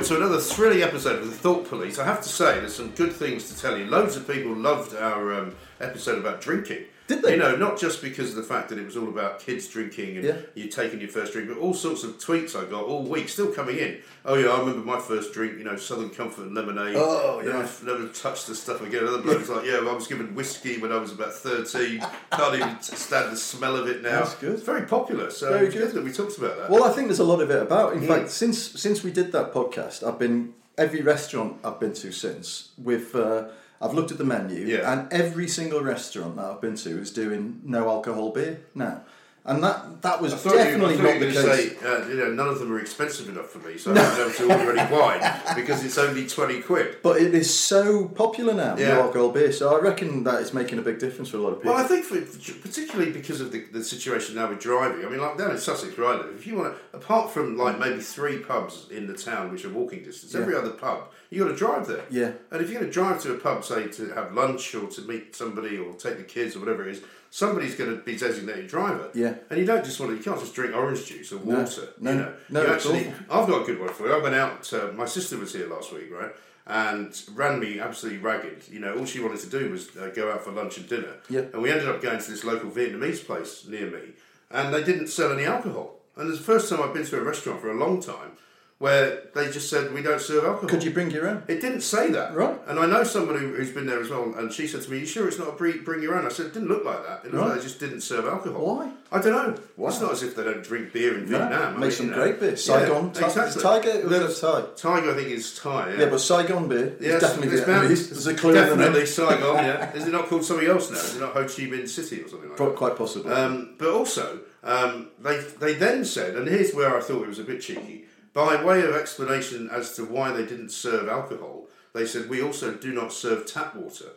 Welcome to another thrilling episode of the Thought Police. I have to say, there's some good things to tell you. Loads of people loved our um, episode about drinking. Did they? You know, not just because of the fact that it was all about kids drinking and Yeah. you taking your first drink, but all sorts of tweets I got all week still coming in. Oh yeah, I remember my first drink. You know, Southern Comfort and lemonade. Oh, yeah. I've never touched the stuff again. Another bloke's like, yeah, well, I was given whiskey when I was about thirteen. Can't even stand the smell of it now. That's good. It's very popular. So Very good. that we talked about that. Well, I think there's a lot of it about. Mm. In fact, since since we did that podcast, I've been every restaurant I've been to since. With uh, I've looked at the menu, Yeah. and every single restaurant that I've been to is doing no alcohol beer now, and that that was thought you, definitely not the case. going to say, uh, you know, none of them are expensive enough for me, so I haven't been able to order any wine because it's only 20 quid. but it is so popular now, Yeah. no alcohol beer. So I reckon that it's making a big difference for a lot of people. Well, I think, for, particularly because of the, the situation now with driving, I mean, like down in Sussex where I live, if you want to, apart from like maybe three pubs in the town which are walking distance, every other pub, you got to drive there. Yeah. And if you're going to drive to a pub, say to have lunch or to meet somebody or take the kids or whatever it is, somebody's going to be designated driver. Yeah. And you don't just want to, you can't just drink orange juice or water. no, you know. no, you actually. I've got a good one for you. I went out. Uh, my sister was here last week, right, and ran me absolutely ragged. You know, all she wanted to do was uh, go out for lunch and dinner. Yeah. And we ended up going to this local Vietnamese place near me, and they didn't sell any alcohol. And it's the first time I've been to a restaurant for a long time where they just said we don't serve alcohol. Could you bring your own? It didn't say that. Right. And I know someone who, who's been there as well, and she said to me, You sure it's not a bring, bring your own? I said, It didn't look like that. It looked Right. like they just didn't serve alcohol. Why? I don't know. Wow. It's not as if they don't drink beer in No, Vietnam. I make mean, some you know. great beer. Yeah, Saigon, Ti- exactly. Tiger, or is Thai? Tiger, I think, is Thai. Yeah, Yeah, but Saigon beer is definitely it's Vietnamese. There's a clue Definitely. Saigon, yeah. Is it not called something else now? Is it not Ho Chi Minh City or something like Pro- that? Quite possibly. Um, but also, um, they they then said, and here's where I thought it was a bit cheeky. By way of explanation as to why they didn't serve alcohol, they said we also do not serve tap water.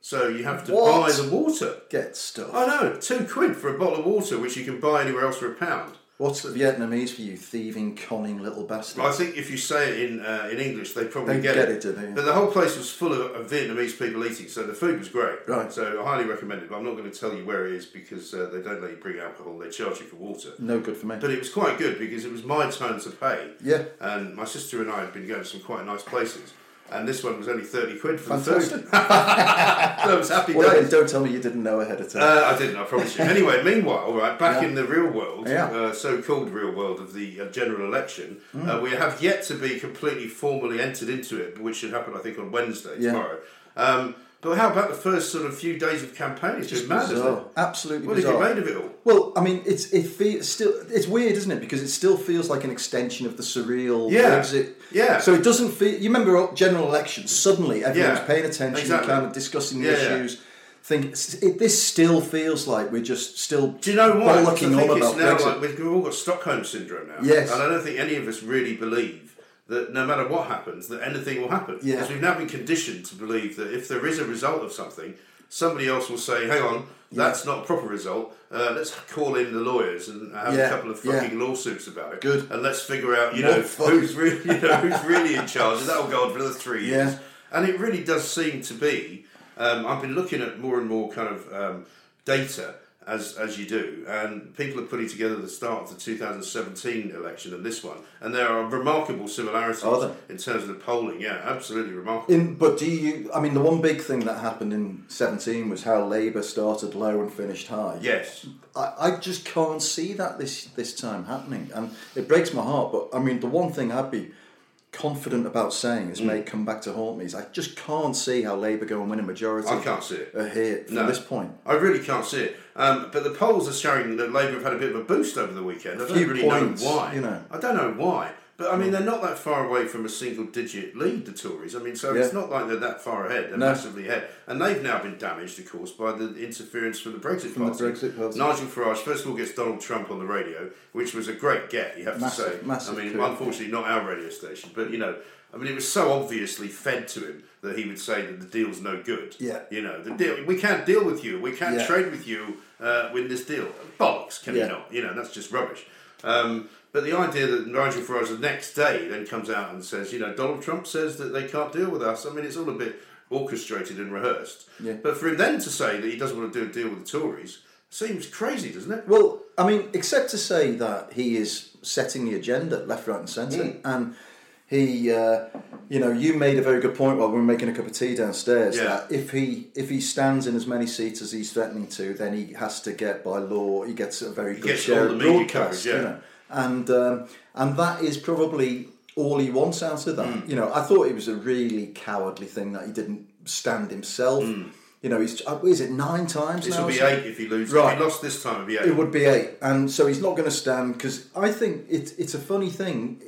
So you have to What? buy the water. Get stuff. I know, two quid for a bottle of water, which you can buy anywhere else for a pound. What's the Vietnamese for you, thieving, conning little bastards? I think if you say it in uh, in English, they probably They get, get it. it, they? But the whole place was full of, of Vietnamese people eating, so the food was great. Right. So I highly recommend it. But I'm not going to tell you where it is because uh, they don't let you bring alcohol. They charge you for water. No good for me. But it was quite good because it was my turn to pay. Yeah. And my sister and I had been going to some quite nice places. And this one was only thirty quid for Fantastic. the food. so it was happy Well, days. don't tell me you didn't know ahead of time. Uh, I didn't, I promise you. Anyway, meanwhile, right, back Yeah. in the real world, Yeah. uh, so-called real world of the uh, general election, Mm. uh, we have yet to be completely formally entered into it, which should happen, I think, on Wednesday, Yeah. tomorrow. Um, but how about the first sort of few days of campaign? It's just, mad, isn't it? Absolutely What have you bizarre. made of it all? Well, I mean, it's it feels still it's weird, isn't it? Because it still feels like an extension of the surreal Yeah. Brexit. Yeah. So it doesn't feel. You remember general elections? Suddenly, everyone's Yeah. paying attention, Exactly. kind of discussing the Yeah, yeah. issues. Think it, this still feels like we're just still. Do you know? Because I bollocking think on it's about now Brexit. like we've we've all got Stockholm syndrome now. Yes. And I don't think any of us really believe that no matter what happens, that anything will happen. Yeah. Because we've now been conditioned to believe that if there is a result of something, somebody else will say, "Hang on, that's not a proper result. Uh, let's call in the lawyers and have Yeah, a couple of yeah. fucking lawsuits about it. Good. And let's figure out, you know, who's really, you know, who's really in charge. And that'll go on for another three years. Yeah. And it really does seem to be. Um, I've been looking at more and more kind of um, data as as you do, and people are putting together the start of the 2017 election and this one, and there are remarkable similarities Are in terms of the polling. Yeah, absolutely remarkable. In, but do you? I mean, the one big thing that happened in seventeen was how Labour started low and finished high. yes, I, I just can't see that this this time happening, and it breaks my heart. But I mean, the one thing I'd be confident about saying Mm. is may come back to haunt me is I just can't see how Labour go and win a majority. I can't see it. here from No. this point. I really can't see it. Um, but the polls are showing that Labour have had a bit of a boost over the weekend. I don't really points, know why. you know. I don't know why. But I mean, they're not that far away from a single digit lead, the Tories. I mean, so it's not like they're that far ahead. They're No. massively ahead. And they've now been damaged, of course, by the interference from the Brexit From the Brexit Party. Nigel Farage, first of all, gets Donald Trump on the radio, which was a great get, you have Massive- to say. massive I mean, coup. unfortunately, not our radio station, but you know. I mean, it was so obviously fed to him that he would say that the deal's no good. Yeah. You know, the deal. We can't deal with you. We can't Yeah. trade with you uh, with this deal. Bollocks, can Yeah. you not? You know, that's just rubbish. Um, but the idea that Nigel Farage the next day then comes out and says, you know, Donald Trump says that they can't deal with us. I mean, it's all a bit orchestrated and rehearsed. Yeah. But for him then to say that he doesn't want to do a deal with the Tories seems crazy, doesn't it? Well, I mean, except to say that he is setting the agenda left, right, and centre, Mm. and he, uh, you know, you made a very good point while we were making a cup of tea downstairs. Yeah. That if he if he stands in as many seats as he's threatening to, then he has to get by law. He gets a very good share of media broadcast, coverage, yeah. you know, and um, and that is probably all he wants out of that. Mm. You know, I thought it was a really cowardly thing that he didn't stand himself. You know, he's uh, is it nine times This now? will be something? eight if he loses. Right. If he lost this time, it'll be eight. It would be eight, and so he's not going to stand because I think it's it's a funny thing.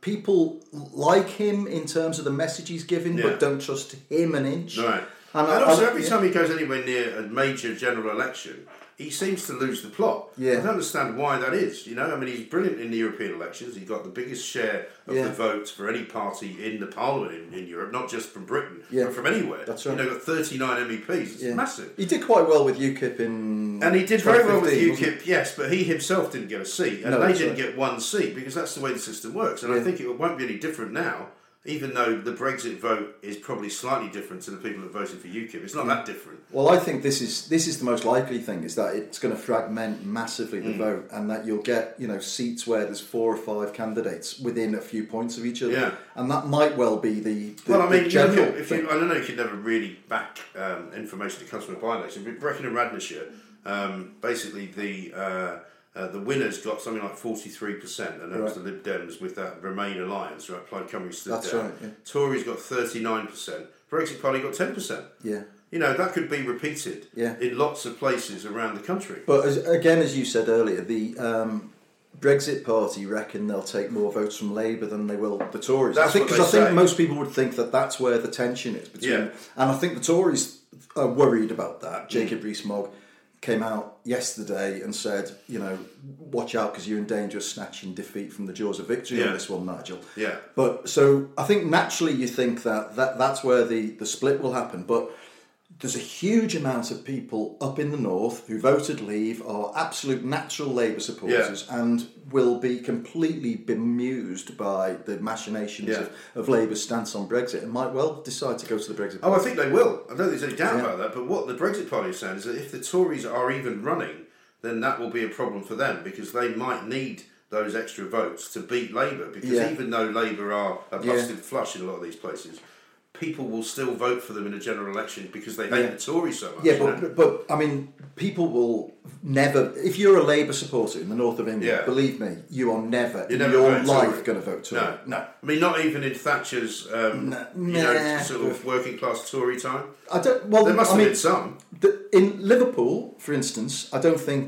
People like him in terms of the message he's giving, Yeah. but don't trust him an inch. Right. And And, I- also, I- every yeah. time he goes anywhere near a major general election, he seems to lose the plot. Yeah. I don't understand why that is. You know, I mean, he's brilliant in the European elections. He got the biggest share of Yeah. the votes for any party in the parliament in, in Europe, not just from Britain, Yeah. but from anywhere. That's right. You know, got 39 MEPs. It's Yeah. massive. He did quite well with UKIP in. And he did very well with UKIP, yes, but he himself didn't get a seat, and No, they didn't right. get one seat because that's the way the system works. And I think it won't be any different now, even though the Brexit vote is probably slightly different to the people that voted for UKIP. It's not that different. Well, I think this is this is the most likely thing is that it's going to fragment massively Mm. the vote, and that you'll get you know seats where there's four or five candidates within a few points of each other, Yeah. and that might well be the, the Well, I mean, general look at, if you, I don't know, you can never really back um, information that comes from a by-election. But Brecon and Radnorshire, um, basically the uh, uh, the winners got something like forty-three percent, and that was the Lib Dems with that Remain alliance, right? Plaid Cymru stood That's down. right, yeah. Tories got thirty-nine percent. Brexit Party got ten percent. yeah. You know that could be repeated Yeah. in lots of places around the country. But as, again, as you said earlier, the um, Brexit Party reckon they'll take more votes from Labour than they will the Tories. That's I think because I they think say. most people would think that that's where the tension is between, Yeah. and I think the Tories are worried about Mm. that. Jacob Rees-Mogg came out yesterday and said, you know, watch out because you're in danger of snatching defeat from the jaws of victory Yeah. on this one, Nigel. Yeah. But so I think naturally you think that, that that's where the, the split will happen. But there's a huge amount of people up in the north who voted leave are absolute natural Labour supporters and will be completely bemused by the machinations Yeah. of, of Labour's stance on Brexit and might well decide to go to the Brexit. Oh, I think they will. I don't think there's any doubt Yeah. about that. But what the Brexit Party is saying is that if the Tories are even running, then that will be a problem for them because they might need those extra votes to beat Labour. Because Yeah. even though Labour are a Yeah. busted flush in a lot of these places, people will still vote for them in a general election because they hate Yeah. the Tories so much. Yeah, you know? but, but I mean, people will never. If you're a Labour supporter in the north of England, Yeah. believe me, you are never You in never your life going to vote Tory. No, no. I mean, not even in Thatcher's, um, Nah. you know, sort of working class Tory time. I don't. Well, There must I have mean, been some. the, in Liverpool, for instance, I don't think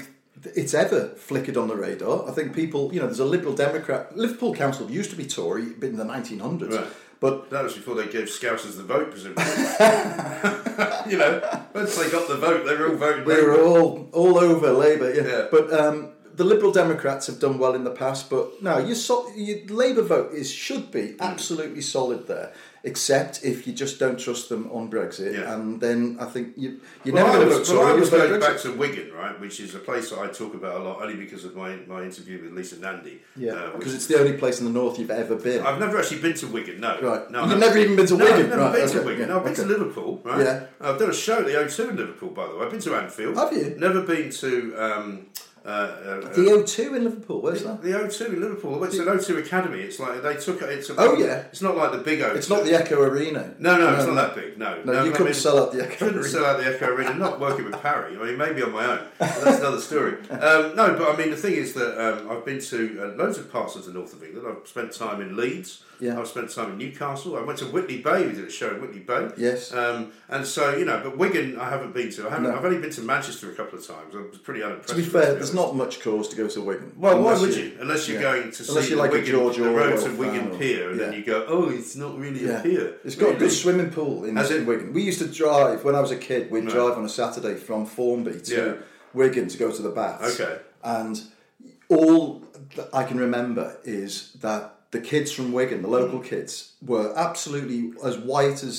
it's ever flickered on the radar. I think people, you know, there's a Liberal Democrat. Liverpool Council used to be Tory but in the 1900s, Right. But That was before they gave Scousers the vote, presumably. you know, once they got the vote, they were all voting. we were all all over Labour. Yeah, Yeah. but. Um, the Liberal Democrats have done well in the past, but no, your, so, your Labour vote is should be absolutely solid there. Except if you just don't trust them on Brexit, Yeah. and then I think you, you're Well, never I going to. I was going back to Wigan, right, which is a place that I talk about a lot, only because of my, my interview with Lisa Nandy. Yeah, uh, because is- it's the only place in the north you've ever been. I've never actually been to Wigan, no. Right. No, You've never even been to no, Wigan? I've never Right, been okay, to Wigan. yeah, No, I've been to Liverpool, right? Yeah. I've done a show at the O2 in Liverpool, by the way. I've been to Anfield. Have you? Never been to um, uh, uh, The O2 in Liverpool, where's that? the O2 in Liverpool. It's an O2 Academy. It's like they took it. It's a, Oh, yeah. It's not like the big O2. It's not the Echo Arena. No, no, it's not that big. No, No, you I couldn't mean, sell out the Echo Couldn't Arena. sell out the Echo Arena. Not working with Parry. I mean, maybe on my own. That's another story. Um, no, but I mean, the thing is that um, I've been to uh, loads of parts of the north of England. I've spent time in Leeds. Yeah. I've spent time in Newcastle. I went to Whitley Bay. We did a show in Whitley Bay. Yes. Um, and so you know, but Wigan, I haven't been to. I haven't. No. I've only been to Manchester a couple of times. I was pretty unimpressed. To be fair, there's honest. not much cause to go to Wigan. Well, why would you? Unless you're yeah. going to see Unless you're the like Wigan, George the road to Wigan or- Pier, and then you go, oh, it's not really Yeah. a pier. It's got a good swimming pool in, in Wigan. We used to drive, when I was a kid, we'd Right. drive on a Saturday from Formby to Yeah. Wigan to go to the baths. Okay. And all that I can remember is that the kids from Wigan, the local Mm. kids, were absolutely as white as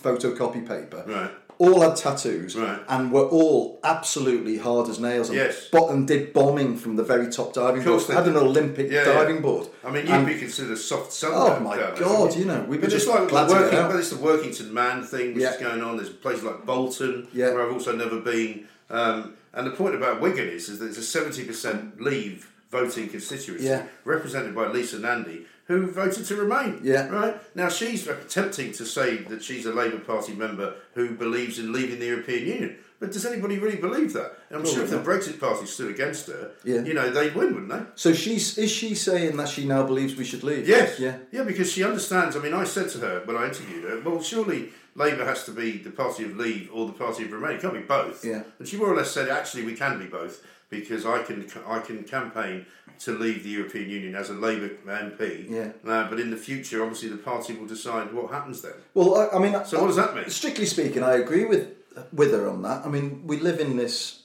photocopy paper. Right. All had tattoos Right. and were all absolutely hard as nails. And, Yes. bo- and did bombing from the very top diving board. they Had an. Olympic Yeah, yeah. diving board. I mean, you'd And- be considered soft sun. Oh my there, God, wouldn't you know, we'd be just like glad to working, out. but it's the Workington Man thing which Yeah. is going on. There's places like Bolton Yeah. where I've also never been. Um, and the point about Wigan is, is that it's a seventy percent Leave voting constituency Yeah. represented by Lisa Nandy, who voted to remain. Yeah. Right now, she's attempting to say that she's a Labour Party member who believes in leaving the European Union. But does anybody really believe that? I'm Probably sure if the. Brexit Party stood against her, Yeah. you know, they'd win, wouldn't they? So she's is she saying that she now believes we should leave? Yes. Yeah. Yeah, because she understands. I mean, I said to her when I interviewed her, well, surely Labour has to be the party of Leave or the party of Remain. It can't be both. Yeah. And she more or less said, actually, we can be both because I can I can campaign to leave the European Union as a Labour MP. Yeah. Uh, but in the future, obviously, the party will decide what happens then. Well, I, I mean, So what does that mean? Strictly speaking, I agree with with her on that. I mean, we live in this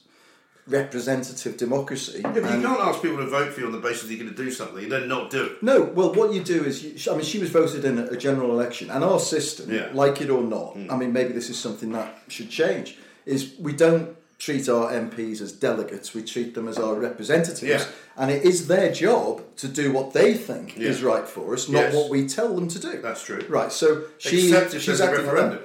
representative democracy. Yeah, but you can't ask people to vote for you on the basis that you're going to do something and then not do it. No, well, what you do is, you, I mean, she was voted in a, a general election, and our system, Yeah. Like it or not, mm. I mean, maybe this is something that should change. Is we don't treat our MPs as delegates; we treat them as our representatives, Yeah. and it is their job to do what they think Yeah. is right for us, not Yes. what we tell them to do. That's true. Right. So she, Except if she's acting referendum.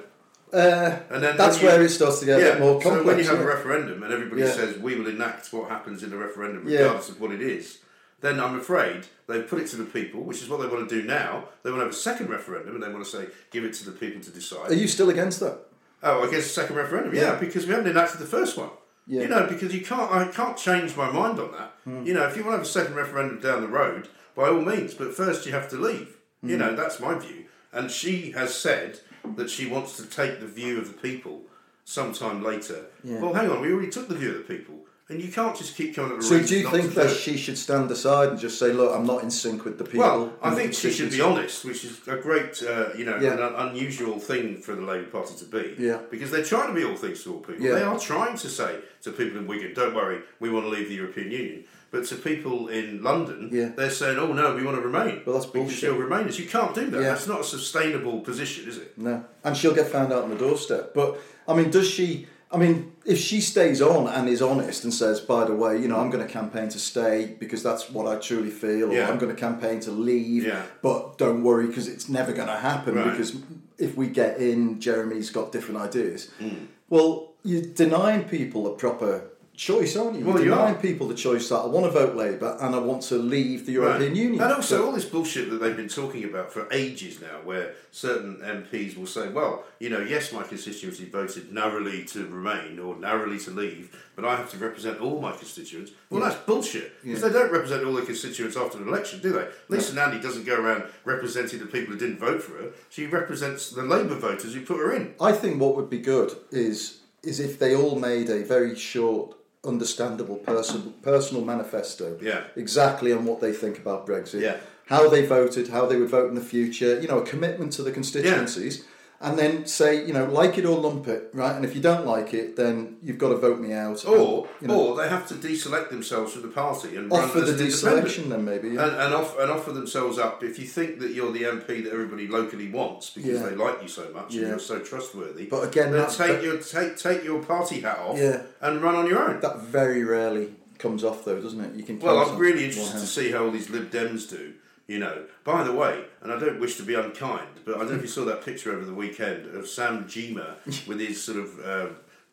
Uh, And then that's you- where it starts to get a bit more complex. So when you have a referendum and everybody Yeah. says we will enact what happens in the referendum Yeah. regardless of what it is, then I'm afraid they've put it to the people, which is what they want to do now. They want to have a second referendum and they want to say give it to the people to decide. Are you still against that? Oh, I guess a second referendum. Yeah, Yeah. because we haven't enacted the first one. Yeah. You know, because you can't. I can't change my mind on that. Hmm. You know, if you want to have a second referendum down the road, by all means. But first, you have to leave. Hmm. You know, that's my view. And she has said that she wants to take the view of the people sometime later. Yeah. Well, hang on. We already took the view of the people, and you can't just keep coming with So do you think that she should stand aside and just say, "Look, I'm not in sync with the people"? Well, I think she should be honest, which is a great, uh, you know, Yeah. an unusual thing for the Labour Party to be. Yeah. Because they're trying to be all things to all people. Yeah. They are trying to say to people in Wigan, "Don't worry, we want to leave the European Union." But to people in London, Yeah. they're saying, "Oh no, we want to remain." Well, that's bullshit. still Remainers. You can't do that. Yeah. That's not a sustainable position, is it? No, and she'll get found out on the doorstep. But I mean, does she? I mean, if she stays on and is honest and says, "By the way, you know, I'm going to campaign to stay because that's what I truly feel," or Yeah. "I'm going to campaign to leave," Yeah. but don't worry because it's never going to happen Right. because if we get in, Jeremy's got different ideas. Hmm. Well, you're denying people a proper choice, aren't you? Well, You're you denying are. people the choice that I want to vote Labour and I want to leave the European Right. Union. And also, all this bullshit that they've been talking about for ages now, where certain MPs will say, well, you know, yes, my constituency voted narrowly to remain or narrowly to leave, but I have to represent all my constituents. Well, that's bullshit. Because they don't represent all their constituents after an election, do they? Lisa Nandy doesn't go around representing the people who didn't vote for her. She represents the Labour voters who put her in. I think what would be good is is if they all made a very short, understandable person, personal manifesto. Yeah. Exactly on what they think about Brexit. Yeah. How they voted, how they would vote in the future. You know, a commitment to the constituencies. And then say, you know, like it or lump it, right? And if you don't like it, then you've got to vote me out. Or, And, you know, or they have to deselect themselves from the party and offer the deselection, then maybe. Yeah. and, and, off, and offer themselves up if you think that you're the MP that everybody locally wants because Yeah. they like you so much Yeah. and you're so trustworthy. But again, then that- take your take take your party hat off Yeah. and run on your own. that very rarely comes off, though, doesn't it? You can. well, I'm really interested to see how all these Lib Dems do. You know, by the way, and I don't wish to be unkind, but I don't know if you saw that picture over the weekend of Sam Gyimah with his sort of uh,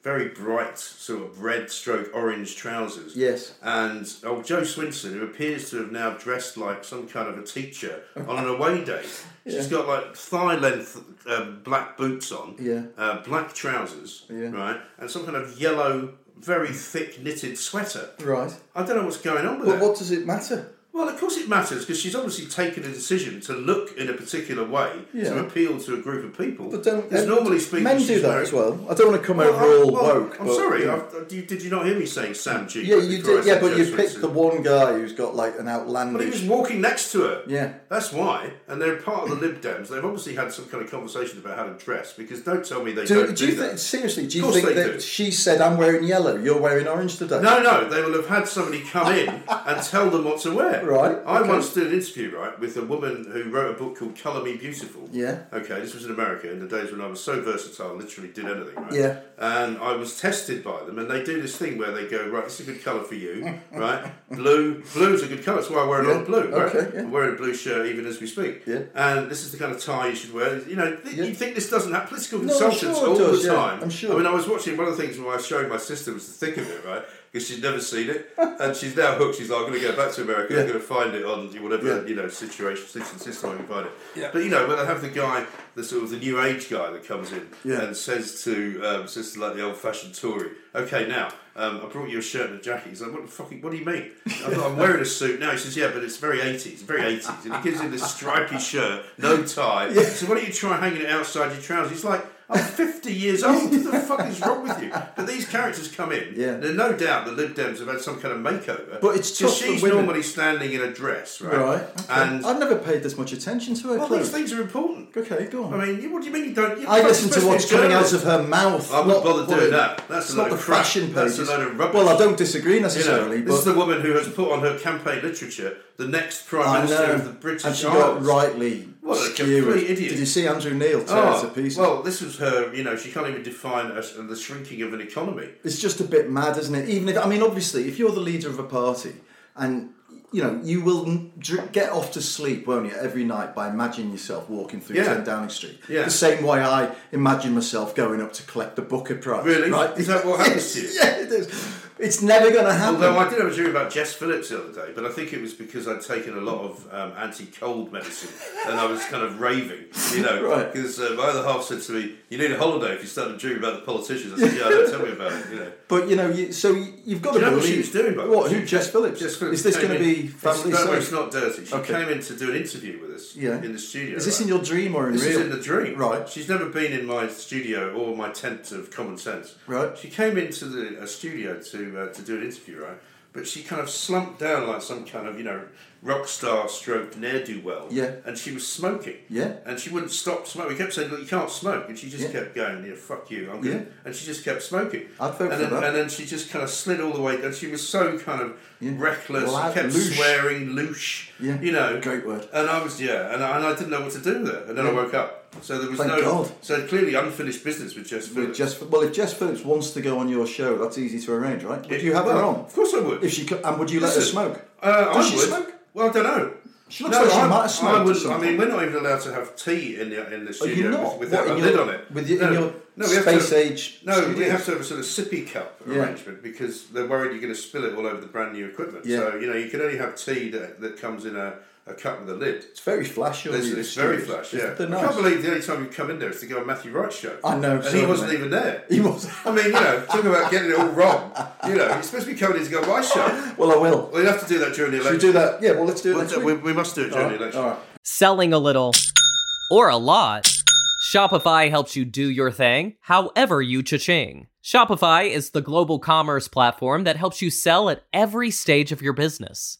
very bright sort of red stroke orange trousers. Yes. And oh, Jo Swinson, who appears to have now dressed like some kind of a teacher on an away day. She's got like thigh length um, black boots on, Yeah. uh, black trousers, Yeah. right, and some kind of yellow, very thick knitted sweater. Right. I don't know what's going on with But her. what does it matter? Well, of course it matters because she's obviously taken a decision to look in a particular way Yeah. to appeal to a group of people. But don't Because uh, normally speaking, men do that as well. I don't want to come Well, over all well, woke. I'm but, sorry. you know. I, did, you not hear me saying Sam G? yeah, you did. Yeah, but you picked the one guy who's got like an outlandish. But he was walking next to her. Yeah. That's why. And they're part of the Lib Dems. They've obviously had some kind of conversation about how to dress because don't tell me they Do, don't do do, you that. think seriously? Do you Course think they that do. she said, "I'm wearing yellow, you're wearing orange today"? No, no, they will have had somebody come in and tell them what to wear. Right, I okay. once did an interview, right, with a woman who wrote a book called Colour Me Beautiful. Yeah. Okay, this was in America in the days when I was so versatile, literally did anything, right? Yeah. And I was tested by them, and they do this thing where they go, right, this is a good colour for you, right? Blue, blue's a good colour, that's why I wear a lot of blue, right? okay, yeah. I'm wearing a blue shirt even as we speak. Yeah. And this is the kind of tie you should wear. You know, th- Yeah. you think this doesn't have political No, consultants sure all does, the yeah, time. I'm sure. I mean, I was watching one of the things where I showed my sister was the thick of it, right? Because she'd never seen it, and she's now hooked. She's like, "I'm going to go back to America. I'm going to find it on whatever Yeah. you know situation, system, system I can find it." Yeah. But you know, when I have the guy, the sort of the new age guy that comes in Yeah. and says to um, says to like the old fashioned Tory, "Okay, now um, I brought you a shirt and a jacket." He's like, "What the fucking? What do you mean? I'm, I'm wearing a suit now." He says, "Yeah, but it's very 80s, very 80s," and he gives him this stripy shirt, no tie. So why don't you try hanging it outside your trousers? He's like. I'm 50 years old. What the fuck is wrong with you? But these characters come in. Yeah. There's no doubt the Lib Dems have had some kind of makeover. But it's for she's women. normally standing in a dress, right? Right. okay. And I've never paid this much attention to her well, clothes. these things are important. Okay, go on. I mean, what do you mean you don't? You I listen to what's coming out journalists. of her mouth. I wouldn't not bother doing that. That's it's a not the of crap. fashion That's pages. a load of rubbish. Well, I don't disagree You know, necessarily, this is the woman who has put on her campaign literature the next prime I minister know. of the British and she Isles. got rightly What a complete idiot. Did you see Andrew Neil tear it to Oh, pieces? well, this was her. You know, she can't even define a, the shrinking of an economy. It's just a bit mad, isn't it? Even if I mean, obviously, if you're the leader of a party and you know you will n- dr- get off to sleep, won't you, every night by imagining yourself walking through Yeah. 10 Downing Street. Yeah. The same way I imagine myself going up to collect the Booker Prize. Really? Right? Is that what happens to you? yeah, it is. It's never going to happen. Although I did have a dream about Jess Phillips the other day, but I think it was because I'd taken a lot of um, anti-cold medicine and I was kind of raving, you know. Right. Because uh, my other half said to me, "You need a holiday if you start to dream about the politicians." I said, "Yeah, don't tell me about it." You know. But you know, you, so you- you've got Do to you know what believe she was doing? By What? Who? Jess Phillips. Jess Phillips. Is this going to be family no, it's not dirty. She Okay. came in to do an interview with us Yeah. in the studio. Is this right? in your dream or in This real? is in the dream. Right. She's never been in my studio or my tent of common sense. Right. She came into the a studio to uh, to do an interview, right? But she kind of slumped down like some kind of you know rock star stroke ne'er do well. Yeah. And she was smoking. Yeah. And she wouldn't stop smoking. We kept saying, "Look, you can't smoke," and she just Yeah. kept going, "Yeah, fuck you, I'm gonna-" Yeah. And she just kept smoking. I'd and then. And then she just kind of slid all the way, and she was so kind of Yeah. reckless. Loud- and kept louche. swearing, louche. Yeah. You know. Great word. And I was yeah, and I, and I didn't know what to do there. And then I woke up. So there was Thank no God. so clearly unfinished business with Jess With Phillips. Jess, well, if Jess Phillips wants to go on your show, that's easy to arrange, right? Would It- you have her on? Of course I would. If she co- and would you let her smoke? uh, Does I she would. smoke? Well, I don't know. She looks like she I, might have I, smoked or wouldn't- I mean, we're not even allowed to have tea in the in the studio not? with, What, without in a your- lid on it. with your- no, in your no, we have to space have- age No, we have to have a sort of sippy cup Yeah. arrangement because they're worried you're going to spill it all over the brand new equipment. Yeah. So you know, you can only have tea that, that comes in a, a cup with a lid. It's very flashy. It's, it's very flashy. yeah. They're I nice. can't believe the only time you come in there is to go on Matthew Wright's show. I know, And he wasn't even there. He was. I mean, you know, talking about getting it all wrong. You know, you're supposed to be coming in to go, on my show. Well, I will. Well, you have to do that during the Should we election. do that? Yeah. Well, let's do it We'll next do- week. we, we must do it during right. the election. All right. Selling a little or a lot, Shopify helps you do your thing however you cha-ching. Shopify is the global commerce platform that helps you sell at every stage of your business.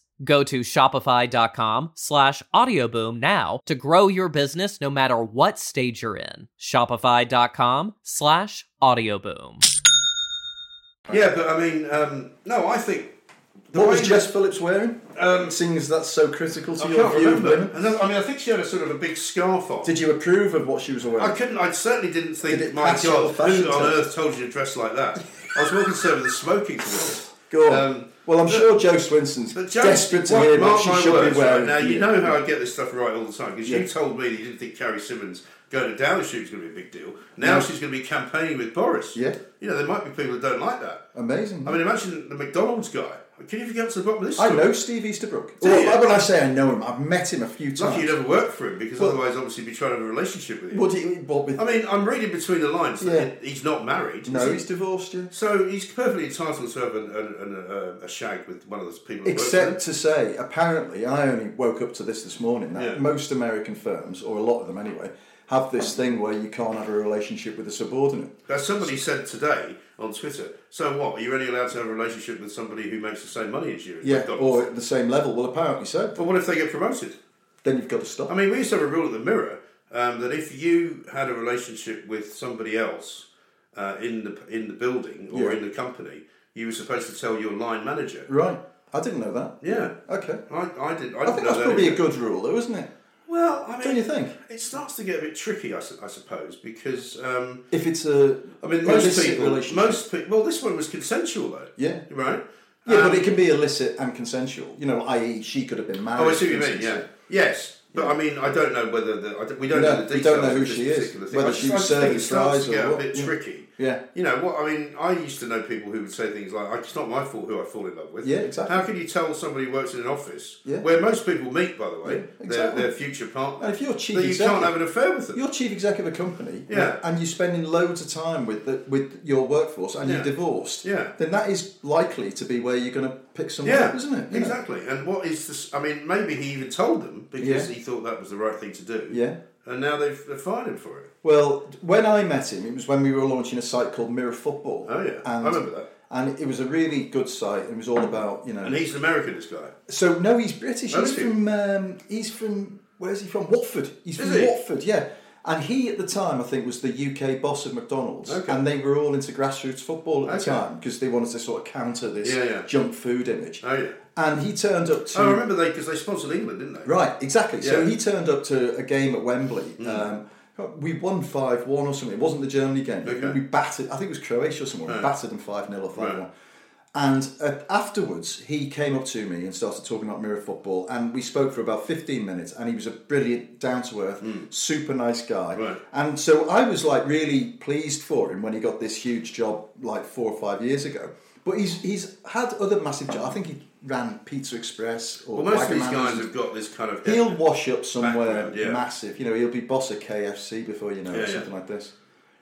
Go to shopify.com slash audioboom now to grow your business no matter what stage you're in. Shopify.com slash audioboom. Yeah, but I mean, um, no, I think. the What way was that- Jess Phillips wearing? Um, Seeing as that's so critical to I your can't view of women. And I mean, I think she had a sort of a big scarf on. Did you approve of what she was wearing? I couldn't. I certainly didn't think. Did it my pass God, who on earth told you to dress like that? I was more concerned with the smoking. To be. Go on. Um, well, I'm but- sure Jo Swinson's Joe, desperate to hear what she should words, be wearing. Right? Now you know how I get this stuff right all the time because Yeah. you told me that you didn't think Carrie Symonds going to Downing Street was going to be a big deal. Now No. she's going to be campaigning with Boris. Yeah. You know there might be people that don't like that. Amazing. I mean, imagine the McDonald's guy. Can you get to the bottom of this? I story? know Steve Easterbrook. Do you? When I say I know him, I've met him a few times. Lucky you never worked for him because Well- otherwise, obviously, he'd be trying to have a relationship with him. What do you, what with, I mean, I'm reading between the lines that Yeah. he's not married. no, he? he's divorced, yeah. So he's perfectly entitled to have an, an, an, a, a shag with one of those people. Except to say, apparently, I only woke up to this this morning, that Yeah. most American firms, or a lot of them anyway, have this thing where you can't have a relationship with a subordinate. As somebody said today on Twitter, so what? Are you only allowed to have a relationship with somebody who makes the same money as you? Yeah, or at the same level. Well, apparently so. But what if they get promoted? Then you've got to stop. I mean, we used to have a rule at the Mirror um, that if you had a relationship with somebody else uh, in the in the building or Yeah. in the company, you were supposed to tell your line manager. right. I didn't know that. Yeah, Okay. I, I did. I, I didn't think know that's that probably a good rule, though, isn't it? Well, I mean, Don't you think? It starts to get a bit tricky, I, su- I suppose, because um, If it's a, I mean, most people, most people. Well, this one was consensual, though. Yeah. Right. Yeah, Um, but it can be illicit and consensual. You know, i.e., she could have been married. Oh, I see what you mean. Yeah. Yes, but I mean, I don't know whether the I don't, we don't No, know the we don't know who she is, whether she was I just think serving it starts fries to get a bit yeah. tricky. Yeah. You know what? I mean, I used to know people who would say things like, "It's not my fault who I fall in love with." Yeah, exactly. How can you tell somebody who works in an office Yeah. where most people meet, by the way, Yeah, exactly. their, their future partner, And if you're chief you can't have an affair with them? You're chief executive of a company, Yeah. and you're spending loads of time with the, with your workforce, and Yeah. you're divorced. Yeah. Then that is likely to be where you're going to pick someone Yeah, up, isn't it? Exactly. And what is this? I mean, maybe he even told them because he thought that was the right thing to do. Yeah. And now they've, they've fired him for it. Well, when I met him, it was when we were launching a site called Mirror Football. Oh, yeah. I and, remember that. And it was a really good site. It was all about you know. And he's an American, this guy. So no, he's British. Oh, he's from um, he's from where's he from? Watford. He's Is from he? Watford. Yeah. And he at the time, I think, was the UK boss of McDonald's, Okay. and they were all into grassroots football at the time because they wanted to sort of counter this Yeah, yeah. junk food image. Oh, yeah. And he turned up to Oh, I remember they because they sponsored England, didn't they? Right, exactly. So Yeah. Hmm. he turned up to a game at Wembley. Um, we won 5 1 or something. It wasn't the Germany game. Okay. We battered, I think it was Croatia or somewhere. We Right. battered them 5 0 or 5 1. Right. And uh, afterwards, he came up to me and started talking about mirror football, and we spoke for about fifteen minutes. And he was a brilliant, down to earth, super nice guy. Right. And so I was like really pleased for him when he got this huge job like four or five years ago. But he's he's had other massive jobs. I think he ran Pizza Express or Well, most of these guys have got this kind of. He'll wash up somewhere yeah. massive. You know, he'll be boss of KFC before you know Yeah, it, yeah. something like this.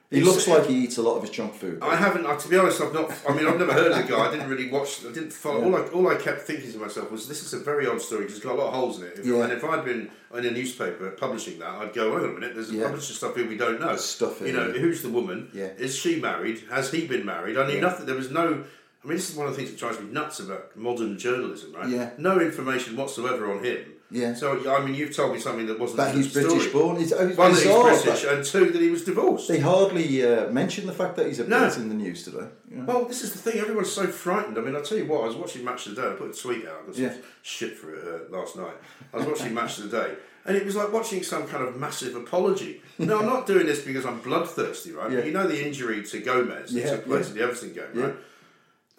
He He's- looks like he eats a lot of his junk food. I haven't. To be honest, I've not. I mean, I've never heard of the guy. I didn't really watch. I didn't follow. All I all I kept thinking to myself was, this is a very odd story. 'cause It's got a lot of holes in it. If, Yeah. And if I'd been in a newspaper publishing that, I'd go, wait a minute. There's Yeah. published stuff here we don't know. There's stuff You know, it. who's the woman? Yeah. Is she married? Has he been married? I knew Yeah. nothing. There was no. I mean, this is one of the things that drives me nuts about modern journalism, right? Yeah. No information whatsoever on him. Yeah. So I mean, you've told me something that wasn't. that he's the British born. It's, it's One, that he's British, and two, that he was divorced. They hardly uh, mention the fact that he's a No. In the news today. you know. Well, this is the thing. Everyone's so frightened. I mean, I'll tell you what. I was watching Match of the Day. I put a tweet out. I Yeah. shit for it uh, last night. I was watching Match of the Day, and it was like watching some kind of massive apology. No, I'm not doing this because I'm bloodthirsty, right? Yeah. You know the injury to Gomez that Yeah, took place yeah. in the Everton game, Yeah. right?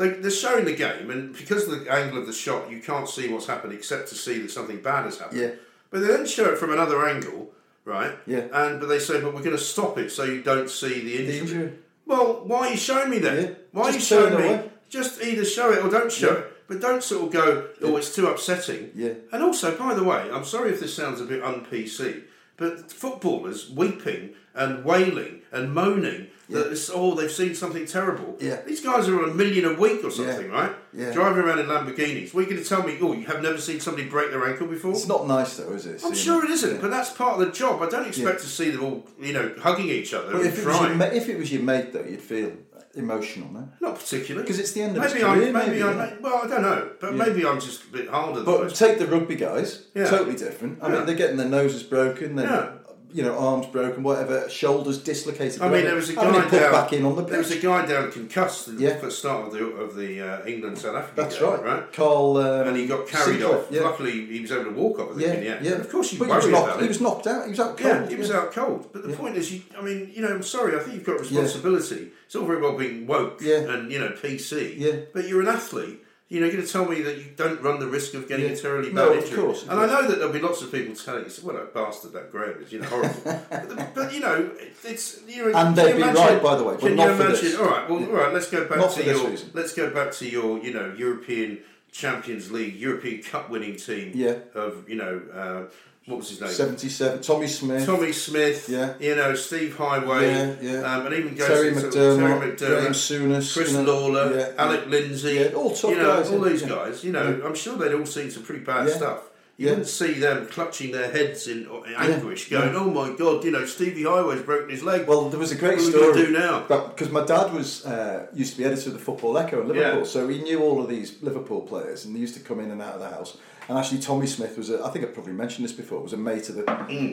They, they're showing the game, and because of the angle of the shot, you can't see what's happened except to see that something bad has happened. Yeah. But they then show it from another angle, right? Yeah. And but they say, but we're going to stop it so you don't see the injury. The injury. Well, why are you showing me then? Yeah. Why are you showing me? Just either show it or don't show Yeah. it. But don't sort of go, oh, it's too upsetting. Yeah. And also, by the way, I'm sorry if this sounds a bit un PC, but footballers weeping and wailing and moaning that it's, oh, they've seen something terrible. Yeah. These guys are on a million a week or something, right? Yeah. Driving around in Lamborghinis. What are you going to tell me? Oh, you have never seen somebody break their ankle before? It's not nice though, is it? I'm sure it isn't, Yeah. but that's part of the job. I don't expect to see them all, you know, hugging each other and if it, was your, crying. ma- if it was your mate though, you'd feel emotional, no? Not particularly. Because it's the end of maybe his I'm, career, Maybe, maybe, I'm. yeah. Well, I don't know, but Yeah. maybe I'm just a bit harder than But take the rugby guys, Yeah. totally different. I Yeah. mean, they're getting their noses broken, their Yeah. You know arms broken, whatever, shoulders dislocated. I mean, there was a guy put down. back in on the there was a guy down concussed at Yeah. the start of the of the uh, England South Africa That's game, right. right? Carl. Um, And he got carried Sinckler, off. Yeah. Luckily, he was able to walk off. I think Yeah, end. yeah. Of course, you But worry he was knocked, about He was knocked out. He was out cold. yeah, he was yeah. out cold. But the Yeah. point is, you, I mean, you know, I'm sorry. I think you've got responsibility. It's all very well being woke Yeah. and you know PC. Yeah. But you're an athlete. You know, you're going to tell me that you don't run the risk of getting Yeah. a terribly No, bad of course, of and I know that there'll be lots of people telling you, "What a bastard that Graham is," you know, horrible. but, but, you know, it's you know, And they'd be imagine- right, by the way, but Can not you for imagine? this. All right, well, all right. Let's go back Not to your. reason. Let's go back to your, you know, European Champions League, European Cup winning team. Yeah. Of you know, uh, what was his name? Seventy-seven. Tommy Smith. Tommy Smith, Yeah. you know, Steve Heighway, Yeah, yeah. Um, and even goes Terry to sort of McDermott, Terry Graham McDermott, Souness, Chris you know, Lawler, yeah, Alec Lindsay, Yeah, all tough you know, guys, all these Yeah. guys. You know, I'm sure they'd all seen some pretty bad Yeah. stuff. You Yeah. wouldn't see them clutching their heads in in anguish, going, "Oh my God!" You know, Stevie Heighway's broken his leg. Well, there was a great What story. gonna do now? Because my dad was uh, used to be editor of the Football Echo in Liverpool, Yeah. so he knew all of these Liverpool players, and they used to come in and out of the house. And actually, Tommy Smith was, a, I think I probably mentioned this before, was a mate of the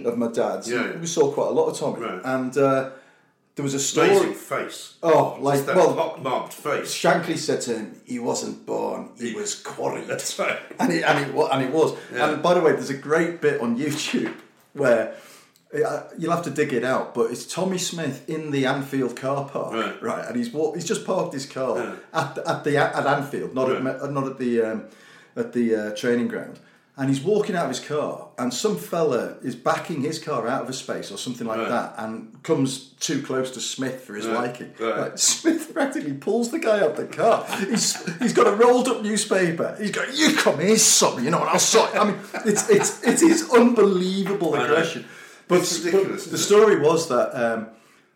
of my dad's. Mm. Yeah, yeah. We saw quite a lot of Tommy, Right. and uh, there was a story. Amazing face. Oh, like that well, pock-marked face. Shankly said to him, "He wasn't born; he was quarried." That's right. and it and it and it was. Yeah. And by the way, there's a great bit on YouTube where uh, you'll have to dig it out, but it's Tommy Smith in the Anfield car park, Right. And he's walk, he's just parked his car Yeah. at the, at the at Anfield, not at Right. Me- not at the um, at the uh, training ground. And he's walking out of his car, and some fella is backing his car out of a space or something like Right. that, and comes too close to Smith for his Right. liking. Right. Smith practically pulls the guy out of the car. He's he's got a rolled up newspaper. He's going, "You come here, son. You know, and I'll sort." I mean, it's it's it is unbelievable aggression. But, but the story was that um,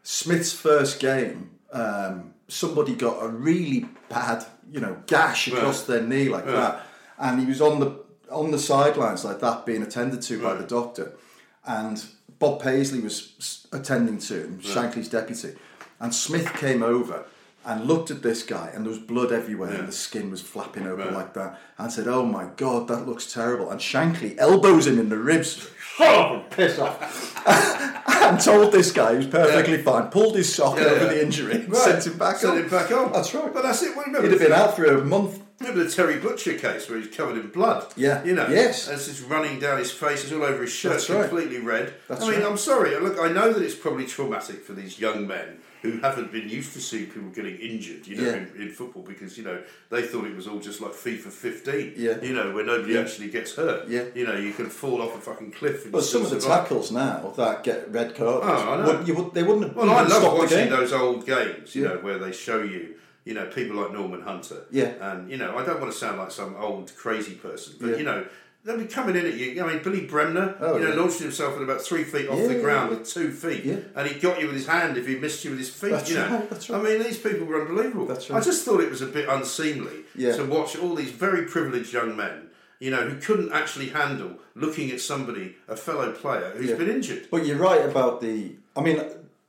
Smith's first game, um, somebody got a really bad, you know, gash across their knee like that, and he was on the on the sidelines like that, being attended to by the doctor, and Bob Paisley was attending to him, Shankly's deputy, and Smith came over. And looked at this guy, and there was blood everywhere, Yeah. and the skin was flapping open Right. like that, and said, "Oh my God, that looks terrible." And Shankly elbows him in the ribs. Shut up and piss off. and told this guy who's perfectly fine, pulled his sock Yeah, over yeah. the injury, Right. sent him back Sent on. him back on. That's right. But that's it. Well, remember, He'd have been out for a month, Remember the Terry Butcher case where he's covered in blood? Yeah. You know? Yes. And it's just running down his face, it's all over his shirt, That's right. completely red. That's I mean, right. I'm sorry. Look, I know that it's probably traumatic for these young men who haven't been used to seeing people getting injured, you know, Yeah. in, in football because, you know, they thought it was all just like FIFA 15, Yeah. you know, where nobody Yeah. actually gets hurt. Yeah. You know, you can fall off a fucking cliff. and But some of the survive. tackles now that get red cards, Oh, I know. would- you would, they wouldn't have Well, I love watching those old games, you know, where they show you, you know, people like Norman Hunter. Yeah. And, you know, I don't want to sound like some old crazy person, but, Yeah. you know, they'll be coming in at you. I mean, Billy Bremner, Oh, you know, yeah. launched himself at about three feet off Yeah, the ground yeah. with two feet. Yeah. And he got you with his hand if he missed you with his feet, That's you know. right, that's right. I mean, these people were unbelievable. That's I just thought it was a bit unseemly to watch all these very privileged young men. You know, who couldn't actually handle looking at somebody, a fellow player, who's been injured. But you're right about the. I mean,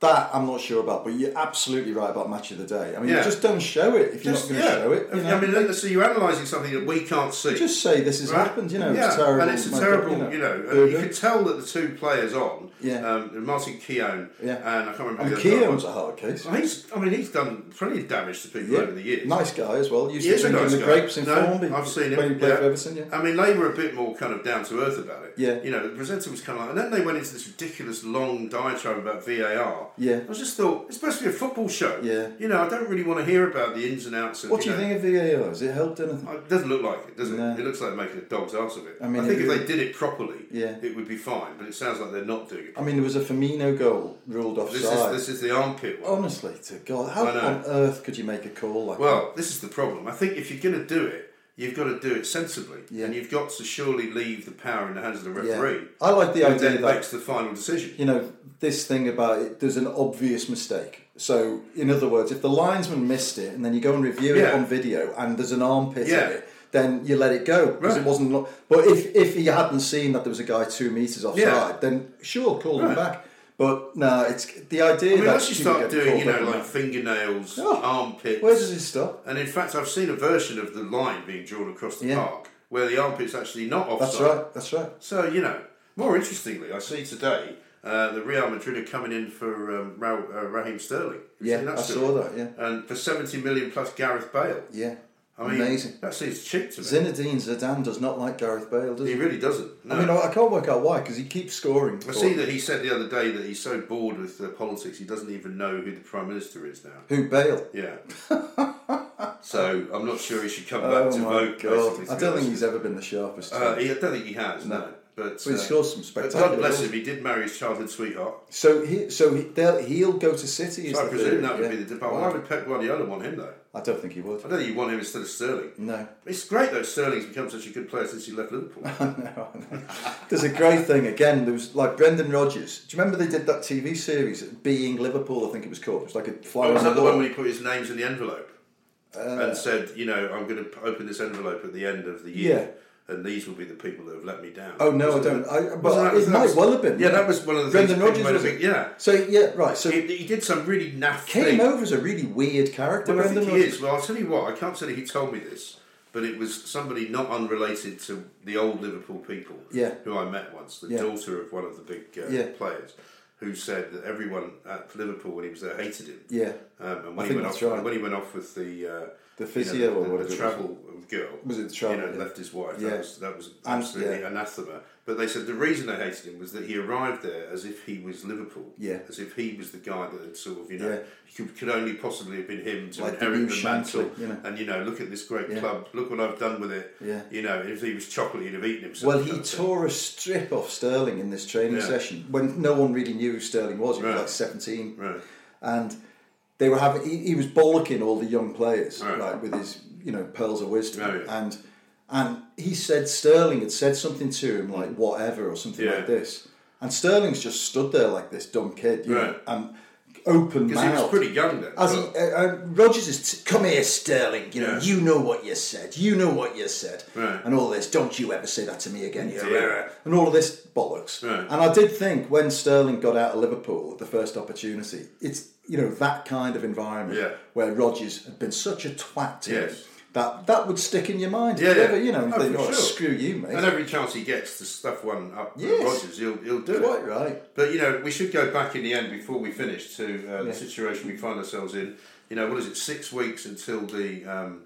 that I'm not sure about, but you're absolutely right about match of the day. I mean, Yeah. you just don't show it if you're Just, not going to yeah. show it. You know? I mean, so you're analysing something that we can't see. just say this has Right? happened. You know, yeah, it's terrible. and it's a terrible, God, you know, and Burger. you could tell that the two players on, Yeah. um, Martin Keown, Yeah. and I can't remember And the other guy. Keown's a hard case. Well, he's, I mean, he's done plenty of damage to people over the years. Nice guy as well. Used He to is nice in the guy. grapes in No, Formby I've seen him. when he played yeah. for Everton. Yeah. I mean, they were a bit more kind of down to earth about it. Yeah. You know, the presenter was kind of like, and then they went into this ridiculous long diatribe about VAR. Yeah. I just thought it's supposed to be a football show. Yeah. You know, I don't really want to hear about the ins and outs of. What do you know, think of VAR? Has it helped anything? Uh, it doesn't look like it, does it? No. It looks like making a dog's ass of it. I, mean, I think if they did it properly, Yeah. it would be fine. But it sounds like they're not doing it. I mean, there was a Firmino goal ruled This offside. is this is the armpit one. Honestly, to God, how on earth could you make a call like Well, this is the problem. I think if you're going to do it, you've got to do it sensibly, Yeah. and you've got to surely leave the power in the hands of the that? Yeah. referee, I like the idea that makes the final decision. you know this thing about it, there's an obvious mistake. So, in other words, if the linesman missed it and then you go and review it on video and there's an armpit Yeah. in it, then you let it go because Right. it wasn't. But if if he hadn't seen that there was a guy two meters offside, Yeah. then sure, call him back. But no, it's the idea I mean, that once you start doing, you know, like that. fingernails, Oh, armpits, where does it stop? and in fact, I've seen a version of the line being drawn across the Yeah. park where the armpit's actually not offside. That's right. That's right. So you know, more interestingly, I see today uh, that Real Madrid are coming in for um, uh, Raheem Sterling. Have Yeah, I story? saw that. Yeah, And for seventy million plus Gareth Bale. yeah. I mean, Amazing. That seems cheap to me. Zinedine Zidane does not like Gareth Bale, does he he? really doesn't. No. I mean, I I can't work out why because he keeps scoring. I see that he said the other day that he's so bored with uh, politics he doesn't even know who the prime minister is now. Who Bale? Yeah. so I'm not sure he should come back Oh to vote. god! I don't think he's ever been the sharpest. Uh, he, I don't think he has. No. No. But, he uh, some spectacular God bless him. He did marry his childhood sweetheart. so he, so he, he'll go to City. So I presume that would yeah. be the debate. Why would Pep Guardiola want him though? I don't think he would. I don't think you want him instead of Sterling. No. It's great though. Sterling's become such a good player since he left Liverpool. There's a great thing again. There was like Brendan Rodgers. Do you remember they did that TV series, Being Liverpool? I think it was called. It was like a fly Oh, was that the one when he put his names in the envelope and said, you know, I'm going to open this envelope at the end of the year, and these will be the people that have let me down. Oh no, I Wasn't don't. it? I, but that- it that might was- well have been. Yeah, that was one of the Brendan things. Rodgers was it? Yeah, So yeah, right. So he, he did some really naff came thing. over as a really weird character. Well, I Brendan think he Rodgers. is. Well, I'll tell you what. I can't say he told me this, but it was somebody not unrelated to the old Liverpool people. Yeah. Who I met once, the Yeah. daughter of one of the big uh, Yeah. players, who said that everyone at Liverpool when he was there hated him. Yeah. Um, and I when he think went off, right. when he went off with the uh, The you physio know, or the, whatever the travel girl, Was it the travel, You know, yeah. left his wife. Yeah. That was that was absolutely yeah. anathema. But they said the reason they hated him was that he arrived there as if he was Liverpool. Yeah. As if he was the guy that had sort of you know Yeah. could, could only possibly have been him to Like inherit new the mantle. You know. And you know, look at this great Yeah. club. Look what I've done with it. Yeah. You know, if he was chocolate, he'd have eaten himself. Well, he kind of thing. tore a strip off Sterling in this training Yeah. session when no one really knew who Sterling was. He was Right. like 17. Right. And they were having, he, he was bollocking all the young players, Right. right, with his, you know, pearls of wisdom. Yeah. And and he said Sterling had said something to him like whatever or something Yeah. like this. And Sterling's just stood there like this dumb kid, you know, and open Because he was mouth. pretty young then. As he, Well, uh, uh, Rodgers is, t- come here, Sterling. You know, Yeah. you know what you said. You know what you said, Right. and all this. Don't you ever say that to me again, you Yeah. and all of this bollocks. Right. And I did think when Sterling got out of Liverpool, the first opportunity, it's you know that kind of environment Yeah. where Rodgers had been such a twat to him Yes. that that would stick in your mind. Yeah, yeah. you know, Oh, think, oh, sure. screw you, mate. and every chance he gets to stuff one up Yes. Rodgers, he'll, he'll do it. Quite right. But you know, we should go back in the end before we finish to uh, Yeah. the situation we find ourselves in. You know, what is it? Six weeks until the um,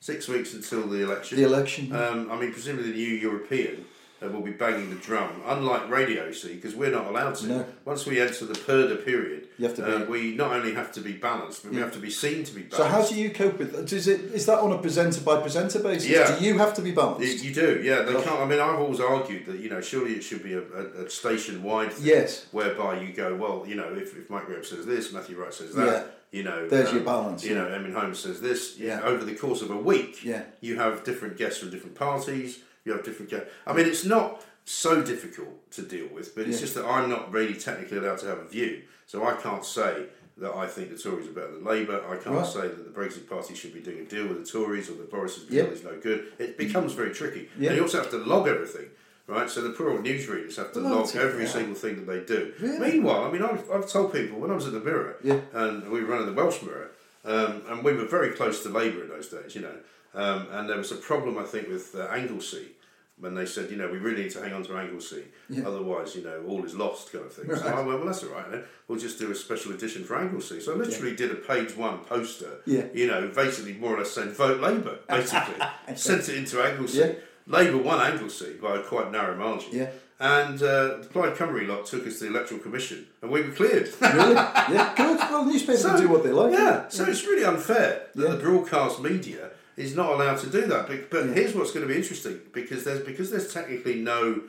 Six weeks until the election. The election. Um, I mean, presumably the new European uh, will be banging the drum. Unlike radio, see, because we're not allowed to. No. Once we enter the purdah period, You have to uh, we not only have to be balanced, but we have to be seen to be balanced. so how do you cope with that? Is it is that on a presenter by presenter basis? Yeah. Do you have to be balanced? you do, yeah. They can't. I mean, I've always argued that you know, surely it should be a, a, a station-wide thing, Yes. whereby you go, well, you know, if, if Mike Graham says this, Matthew Wright says that, Yeah. you know, um, There's your balance, You yeah. know, Eamonn Holmes says this. Yeah. Over the course of a week, Yeah. you have different guests from different parties. You have different. I mean, it's not so difficult to deal with, but it's Yeah. just that I'm not really technically allowed to have a view, so I can't say. That I think the Tories are better than Labour. I can't Right. say that the Brexit Party should be doing a deal with the Tories or that Boris's deal is no good. It becomes very tricky. Yeah. And you also have to log everything, right? So the poor old newsreaders have to Well, log every single thing that they do. Really? Meanwhile, I mean, I've, I've told people when I was at the Mirror, Yeah. and we were running the Welsh Mirror, um, and we were very close to Labour in those days, you know. Um, and there was a problem, I think, with uh, Anglesey when they said, you know, we really need to hang on to Anglesey, Yeah. otherwise, you know, all is lost, kind of thing. So I went, well, that's all right, then. We'll just do a special edition for Anglesey. So I literally did a page one poster, Yeah. you know, basically more or less saying vote Labour, basically. Sent it into Anglesey. Yeah. Labour won Anglesey by a quite narrow margin. Yeah. And uh, the Plaid Cymru lot took us to the Electoral Commission, and we were cleared. really? Yeah. Good. Well, newspapers can do what they like. Yeah, so it's really unfair that Yeah. the broadcast media is not allowed to do that. But, but Yeah. here's what's going to be interesting because there's because there's technically no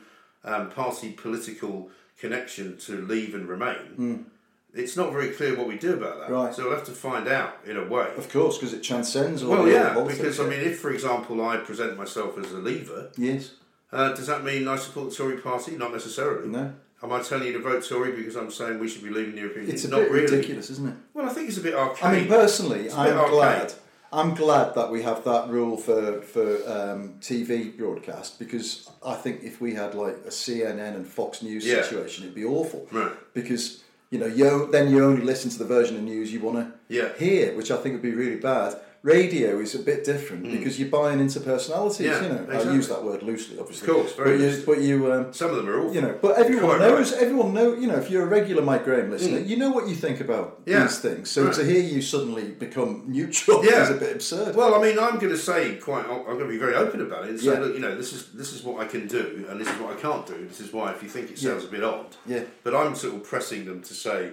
um, party political connection to leave and remain. It's not very clear what we do about that. Right. So we'll have to find out in a way. Of course, because it transcends all Well, the yeah, politics, because I mean, if for example I present myself as a leaver, yes, uh, does that mean I support the Tory party? Not necessarily. No. Am I telling you to vote Tory because I'm saying we should be leaving the European Union? it's a Union? bit Not really. ridiculous, isn't it? Well, I think it's a bit arcane. I mean, personally, I'm glad. I'm glad that we have that rule for for um, TV broadcast because I think if we had like a CNN and Fox News Yeah. situation, it'd be awful. Right. Because you know, you then you only listen to the version of news you want to Yeah. hear, which I think would be really bad. Radio is a bit different because you're buying into personalities. Yeah, you know, I use that word loosely, obviously. Of course, very but you, but you um, some of them are all. you know, but everyone knows. right. Everyone know. You know, if you're a regular Mike Graham listener, you know what you think about Yeah. these things. So Right. to hear you suddenly become neutral Yeah. is a bit absurd. Well, I mean, I'm going to say quite. I'm going to be very open about it and say, Yeah. look, you know, this is this is what I can do, and this is what I can't do. This is why, if you think it sounds a bit odd, Yeah. But I'm sort of pressing them to say,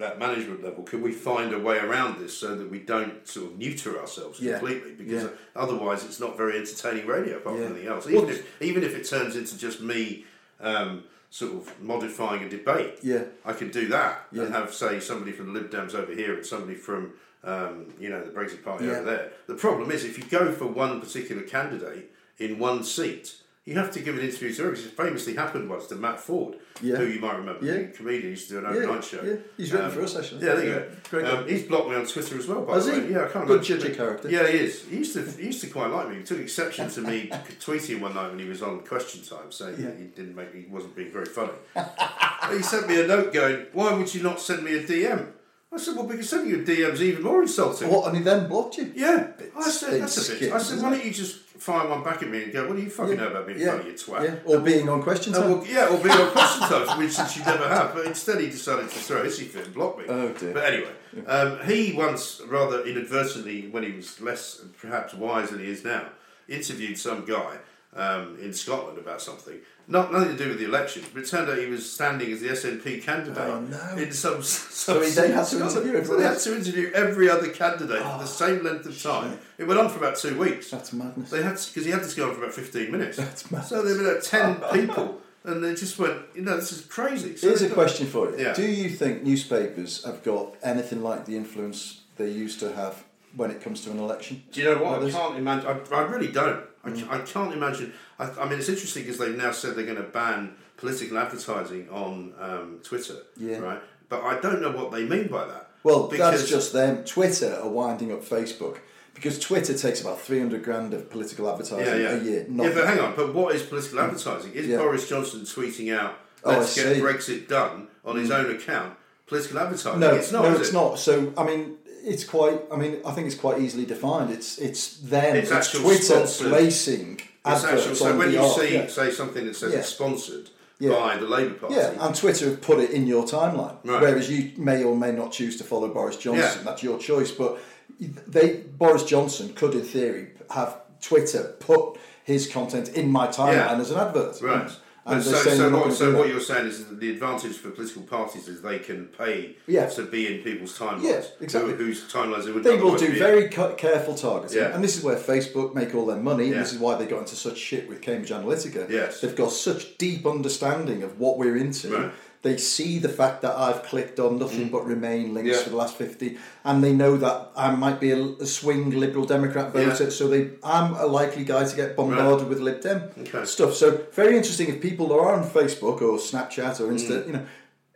at management level, can we find a way around this so that we don't sort of neuter ourselves Yeah. completely? Because Yeah. other's it's not very entertaining radio, apart Yeah. from anything else. Well- Even if even if it turns into just me. Um, Sort of modifying a debate. Yeah. I can do that and have, say, somebody from the Lib Dems over here and somebody from, um, you know, the Brexit Party Yeah. over there. The problem is, if you go for one particular candidate in one seat, you have to give an interview to her because it famously happened once to Matt Forde, Yeah. who you might remember, Yeah. the comedian, used to do an Yeah, overnight show. yeah. He's written for us, actually. Yeah, there you go. great. Um, he's blocked me on Twitter as well, by Has the he? way. Yeah, I can't Good imagine- judge character. Yeah, he is. He used to he used to quite like me. He took exception to me tweeting one night when he was on Question Time, saying Yeah. he didn't make he wasn't being very funny. he sent me a note going, "Why would you not send me a DM?" I said, "Well, because sending you a DM is even more insulting." What? And he then blocked you. Yeah, Bit- I said that's a bit. I said, "Why don't you just fire one back at me and go, what do you fucking know about being yeah. funny, you twat?" Yeah. Or being on question And time. well, yeah, or being on question time, which since you never have. But instead, he decided to throw a hissy fit and block me. Oh, dear. But anyway, um, he once, rather inadvertently, when he was less perhaps wise than he is now, interviewed some guy um, in Scotland about something. Not nothing to do with the elections, but it turned out he was standing as the SNP candidate Oh, no. in some. some he then had to interview So everyone they had to interview every other candidate for the same length of time. It went on for about two weeks. That's madness. They had because he had to go on for about fifteen minutes. That's mad. So there were like ten people, and they just went, you know, this is crazy. So Here's a got- question for you. Yeah. Do you think newspapers have got anything like the influence they used to have when it comes to an election? Do you know what? I can't imagine. I, I really don't. I, Mm. I can't imagine. I, I mean, it's interesting because they've now said they're going to ban political advertising on um, Twitter. Yeah. Right. But I don't know what they mean by that. Well, because that's just them. Twitter are winding up Facebook because Twitter takes about 300 grand of political advertising yeah, yeah. a year. yeah, but hang on. But what is political advertising? Is Yeah. Boris Johnson tweeting out Oh, "Let's get see. Mm. Brexit done" on his own account? Political advertising? no, it's not. no, it's it? not. So, I mean, it's quite. I mean, I think it's quite easily defined. It's it's them. It's It's, Twitter sponsored- placing Actual, so when you art, see yeah. say something that says Yeah. it's sponsored, Yeah. by the Labour Party. Yeah, and Twitter have put it in your timeline, Right. whereas you may or may not choose to follow Boris Johnson. That's your choice. But they Boris Johnson could, in theory, have Twitter put his content in my timeline as an advert. Right. And so, so, what, so what you're saying is that the advantage for political parties is they can pay Yeah. to be in people's timelines. Yeah, exactly. Who, whose timelines they would They will do very ca- careful targeting, Yeah. and this is where Facebook make all their money, and this is why they got into such shit with Cambridge Analytica. Yes. They've got such deep understanding of what we're into. Right. They see the fact that I've clicked on nothing but Remain links Mm. Yeah. for the last fifty, and they know that I might be a, swing Liberal Democrat voter, Yeah. so they I'm a likely guy to get bombarded with Lib Dem Okay. stuff. So very interesting if people are on Facebook or Snapchat or Insta, you know.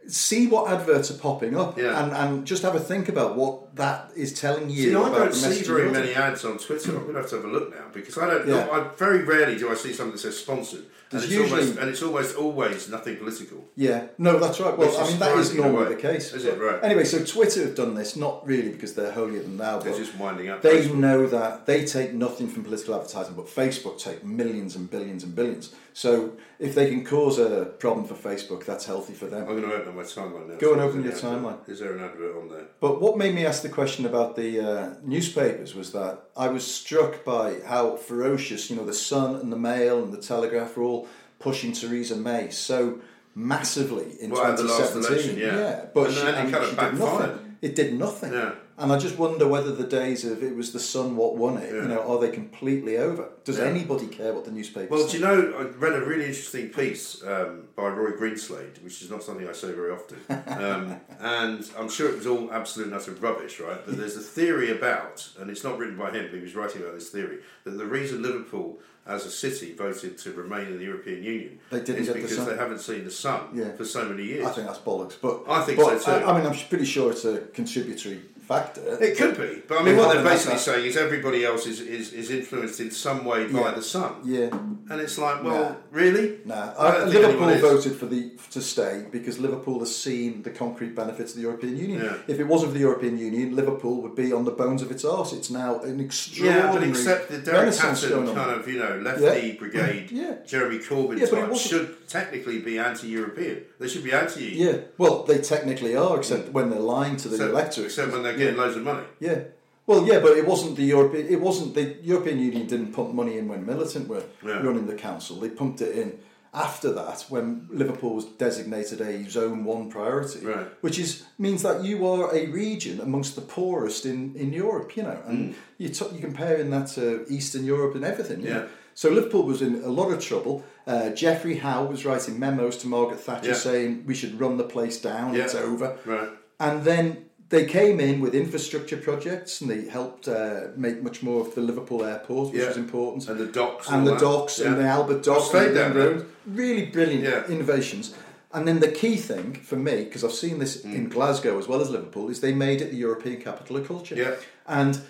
See what adverts are popping up Mm. Yeah. and, and just have a think about what that is telling you. See, I don't see very many ads on Twitter. I'm going to have to have a look now because I don't. Yeah. I very rarely do I see something that says sponsored, and it's usually- almost and it's almost always nothing political. Yeah, no, that's right. Well, I mean, that is surprising in a normally the case. Is it? Right. Anyway, so Twitter have done this not really because they're holier than thou, They're but just winding up. they Facebook. know that they take nothing from political advertising, but Facebook take millions and billions and billions. So if they can cause a problem for Facebook, that's healthy for them. I'm going to open my timeline now. Go and open your timeline. Is there an advert on there? But what made me ask the question about the uh, newspapers was that I was struck by how ferocious, you know, the Sun and the Mail and the Telegraph were all pushing Theresa May so massively in Well, at the last 2017. election, yeah. but And she, it and kind of she did backfired. nothing. It did nothing. Yeah. And I just wonder whether the days of it was the Sun what won it, Yeah. you know, are they completely over? Does Yeah. anybody care what the newspapers Well, do you know, I read a really interesting piece um, by Roy Greenslade, which is not something I say very often. Um, and I'm sure it was all absolute and utter rubbish, right? But there's a theory about, and it's not written by him, but he was writing about this theory, that the reason Liverpool as a city voted to remain in the European Union They didn't is get the because sun. they haven't seen the sun Yeah. for so many years. I think that's bollocks. But I think but so too. I, I mean, I'm pretty sure it's a contributory factor. It could be, but I mean, what they're basically saying is everybody else is, is, is influenced in some way by Yeah. the sun. Yeah. And it's like, well, Nah. really? Nah, I I, Liverpool voted for the to stay because Liverpool has seen the concrete benefits of the European Union. Yeah. If it wasn't for the European Union, Liverpool would be on the bones of its arse. It's now an extraordinary Yeah, but except the Derek Hatton kind of, you know, lefty Yeah. brigade, Yeah. Jeremy Corbyn Yeah, type should technically be anti-European. They should be anti. Yeah, well, they technically are, except when they're lying to the electorate. except when they're getting loads of money. Yeah. Well, yeah, but it wasn't the European. It wasn't the European Union didn't pump money in when militant were Yeah. running the council. They pumped it in after that when Liverpool was designated a zone one priority, Right. which is means that you are a region amongst the poorest in, in Europe. You know, and you t- you comparing that to Eastern Europe and everything. Mm. Yeah. know. So Liverpool was in a lot of trouble. Uh, Geoffrey Howe was writing memos to Margaret Thatcher Yeah. saying we should run the place down. Yeah. It's over. Right. And then they came in with infrastructure projects and they helped uh, make much more of the Liverpool airport, which Yeah. was important. And the docks. And the all that. docks and the Albert Dock. and the Road. Really brilliant Yeah. innovations. And then the key thing for me, because I've seen this Mm. in Glasgow as well as Liverpool, is they made it the European capital of culture. Yeah. And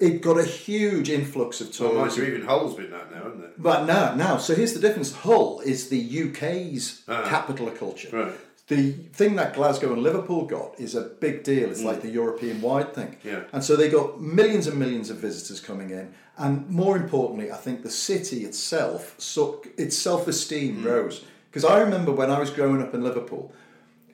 it got a huge influx of Well, mind tourism. you, even Hull's been that now, isn't it? But now, now, so here's the difference. Hull is the UK's Ah. capital of culture. Right. The thing that Glasgow and Liverpool got is a big deal. It's like the European wide thing. Mm. Yeah. And so they got millions and millions of visitors coming in. And more importantly, I think the city itself, so its self esteem Mm. rose. Because I remember when I was growing up in Liverpool,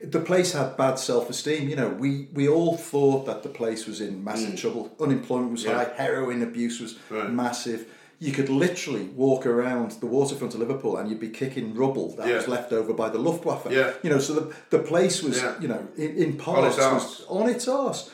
the place had bad self esteem. You know, we, we all thought that the place was in massive trouble. Unemployment was Mm. Yeah. high, heroin abuse was Right. massive. You could literally walk around the waterfront of Liverpool and you'd be kicking rubble that Yeah. was left over by the Luftwaffe. Yeah. You know, so the, the place was, Yeah. you know, in, in its parts was arse. on its arse.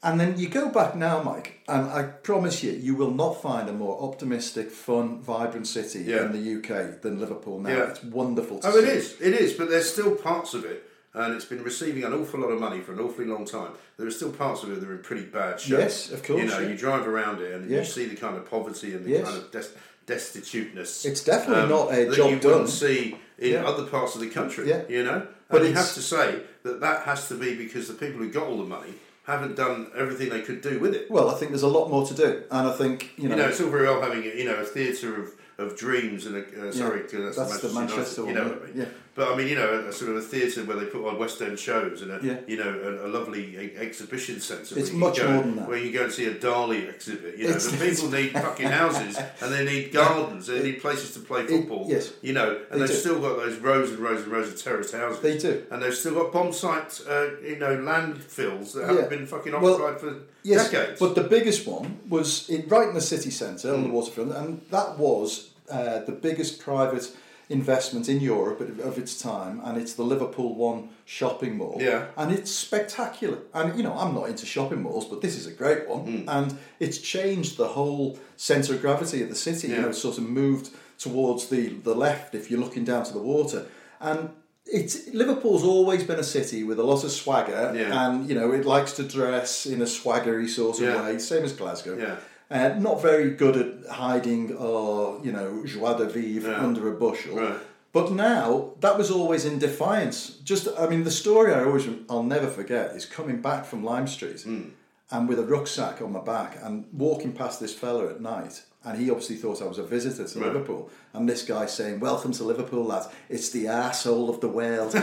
And then you go back now, Mike, and I promise you, you will not find a more optimistic, fun, vibrant city Yeah. in the UK than Liverpool now. Yeah. It's wonderful to Oh, see. it is. It is. But there's still parts of it, and it's been receiving an awful lot of money for an awfully long time. There are still parts of it that are in pretty bad shape. Yes, of course, You know, yeah. you drive around it and Yeah. you see the kind of poverty and the Yes. kind of des- destituteness. It's definitely not a that job you done. wouldn't see in Yeah. other parts of the country. Yeah. You know, But but you have to say that that has to be because the people who got all the money haven't done everything they could do with it. Well, I think there's a lot more to do. And I think, you know, You know, it's all very well having a, you know a theatre of, of dreams and a, uh, sorry, 'cause that's, that's the Manchester United, You know one, what I mean? yeah. But I mean, you know, a, a sort of a theatre where they put on West End shows and a Yeah. you know a, a lovely e- exhibition centre. It's much go, more than that. Where you go and see a Dali exhibit. You know, It's- the people need fucking houses and they need gardens. They need places to play football. yes. You know, and They they've do. still got those rows and rows and rows of terraced houses. They do. And they've still got bomb site, uh, you know, landfills that haven't Yeah. been fucking Well, occupied for Yes, decades. but the biggest one was in, right in the city centre Mm. on the waterfront, and that was uh, the biggest private investment in Europe of- of its time, and it's the Liverpool One shopping mall. Yeah. and it's spectacular. And you know, I'm not into shopping malls, but this is a great one, Mm. and it's changed the whole centre of gravity of the city. You Yeah. know, it's sort of moved towards the the left if you're looking down to the water, and. It's, Liverpool's always been a city with a lot of swagger, Yeah. and you know it likes to dress in a swaggery sort of Yeah. way, same as Glasgow. Yeah. Uh, not very good at hiding or you know joie de vivre Yeah. under a bushel. Right. But now that was always in defiance. Just I mean the story I always I'll never forget is coming back from Lime Street Hmm. and with a rucksack on my back and walking past this fella at night. And he obviously thought I was a visitor to Right. Liverpool. And this guy saying, Welcome to Liverpool, lads. It's the arsehole of the world.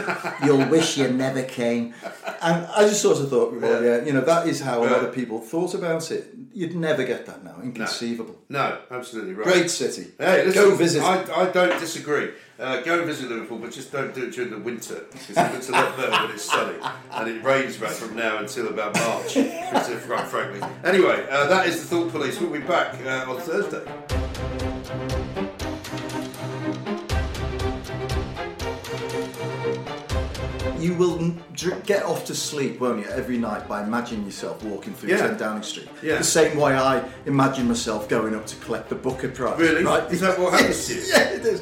You'll wish you never came. And I just sort of thought, well, yeah, you know, that is how a lot of people thought about it. You'd never get that now. Inconceivable. no, absolutely right. Great city. Hey, listen, Go visit. I, I don't disagree. Uh, go and visit Liverpool, but just don't do it during the winter because it's a lot better when it's sunny and it rains back from now until about March. quite frankly. Anyway, uh, that is the Thought Police. We'll be back uh, on Thursday. You will dr- get off to sleep, won't you, every night by imagining yourself walking through Yeah. 10 Downing Street. Yeah. The same way I imagine myself going up to collect the Booker Prize. Really? Right? Is that what happens to you? yeah, it is.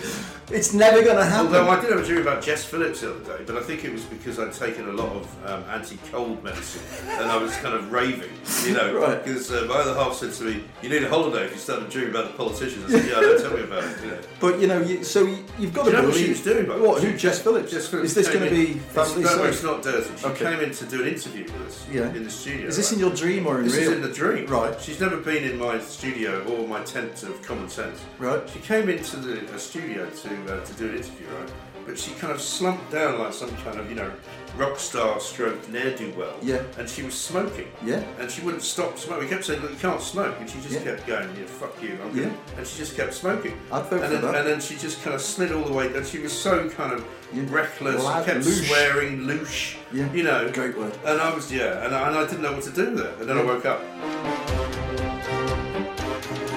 It's never going to happen. Although I did have a dream about Jess Phillips the other day, but I think it was because I'd taken a lot of um, anti-cold medicine and I was kind of raving, you know. Right. Because uh, my other half said to me, "You need a holiday if you start dreaming about the politicians." I said, "Yeah, don't tell me about it." You know. But you know, you, so you, you've got Do to you know what believe. she was doing? By What? Who? Jess Phillips. Jess Phillips Is this going to be family it's, no, it's not dirty. She Okay. came in to do an interview with us Yeah. in the studio. Is this right? in your dream or in This real? is in the dream. Right. She's never been in my studio or my tent of common sense. Right. She came into the studio to uh, to do an interview, right? But she kind of slumped down like some kind of you know rock star stroke ne'er do well. Yeah. And she was smoking. Yeah. And she wouldn't stop smoking. We kept saying, "Look, you can't smoke," and she just Yeah. kept going, "Yeah, fuck you." I'm Yeah. gonna-" And she just kept smoking. I'd vote and then, that. And then she just kind of slid all the way. And she was so kind of Yeah. reckless. She kept swearing, louche. Yeah. You know. Great word. And I was yeah, and I, and I didn't know what to do there. And then I woke up.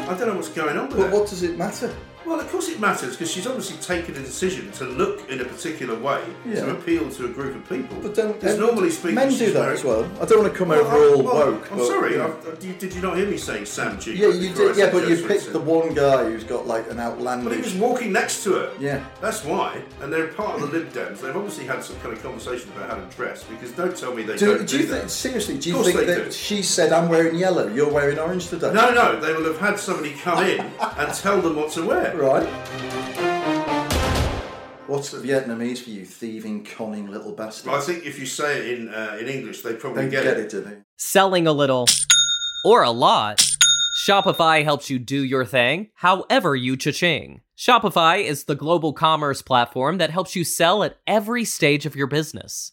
I don't know what's going on with But her. what does it matter? Well, of course it matters because she's obviously taken a decision to look in a particular way Yeah. to appeal to a group of people. But don't Because normally speaking, men do that very- as well. I don't want to come Well, over all well, woke. I'm but, sorry. you I, did, you, not hear me saying Sam G? Yeah, you did. Yeah, but you picked the one guy who's got like an outlandish. But he was walking next to her. Yeah. That's why. And they're part of the Lib Dems. They've obviously had some kind of conversation about how to dress because don't tell me they Do, don't do do, you that. think seriously? Do you think that do. she said, "I'm wearing yellow, you're wearing orange today"? No, no, they will have had somebody come in and tell them what to wear. Right. What's the Vietnamese for you, thieving, conning little bastard? I think if you say it in uh, in English, they probably they get, get it. it, do they? Selling a little or a lot, Shopify helps you do your thing however you cha-ching. Shopify is the global commerce platform that helps you sell at every stage of your business.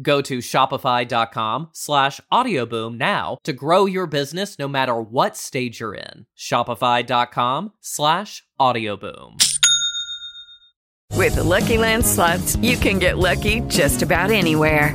Go to shopify.com slash audioboom now to grow your business no matter what stage you're in. Shopify.com slash audioboom. With the Lucky Land slots, you can get lucky just about anywhere.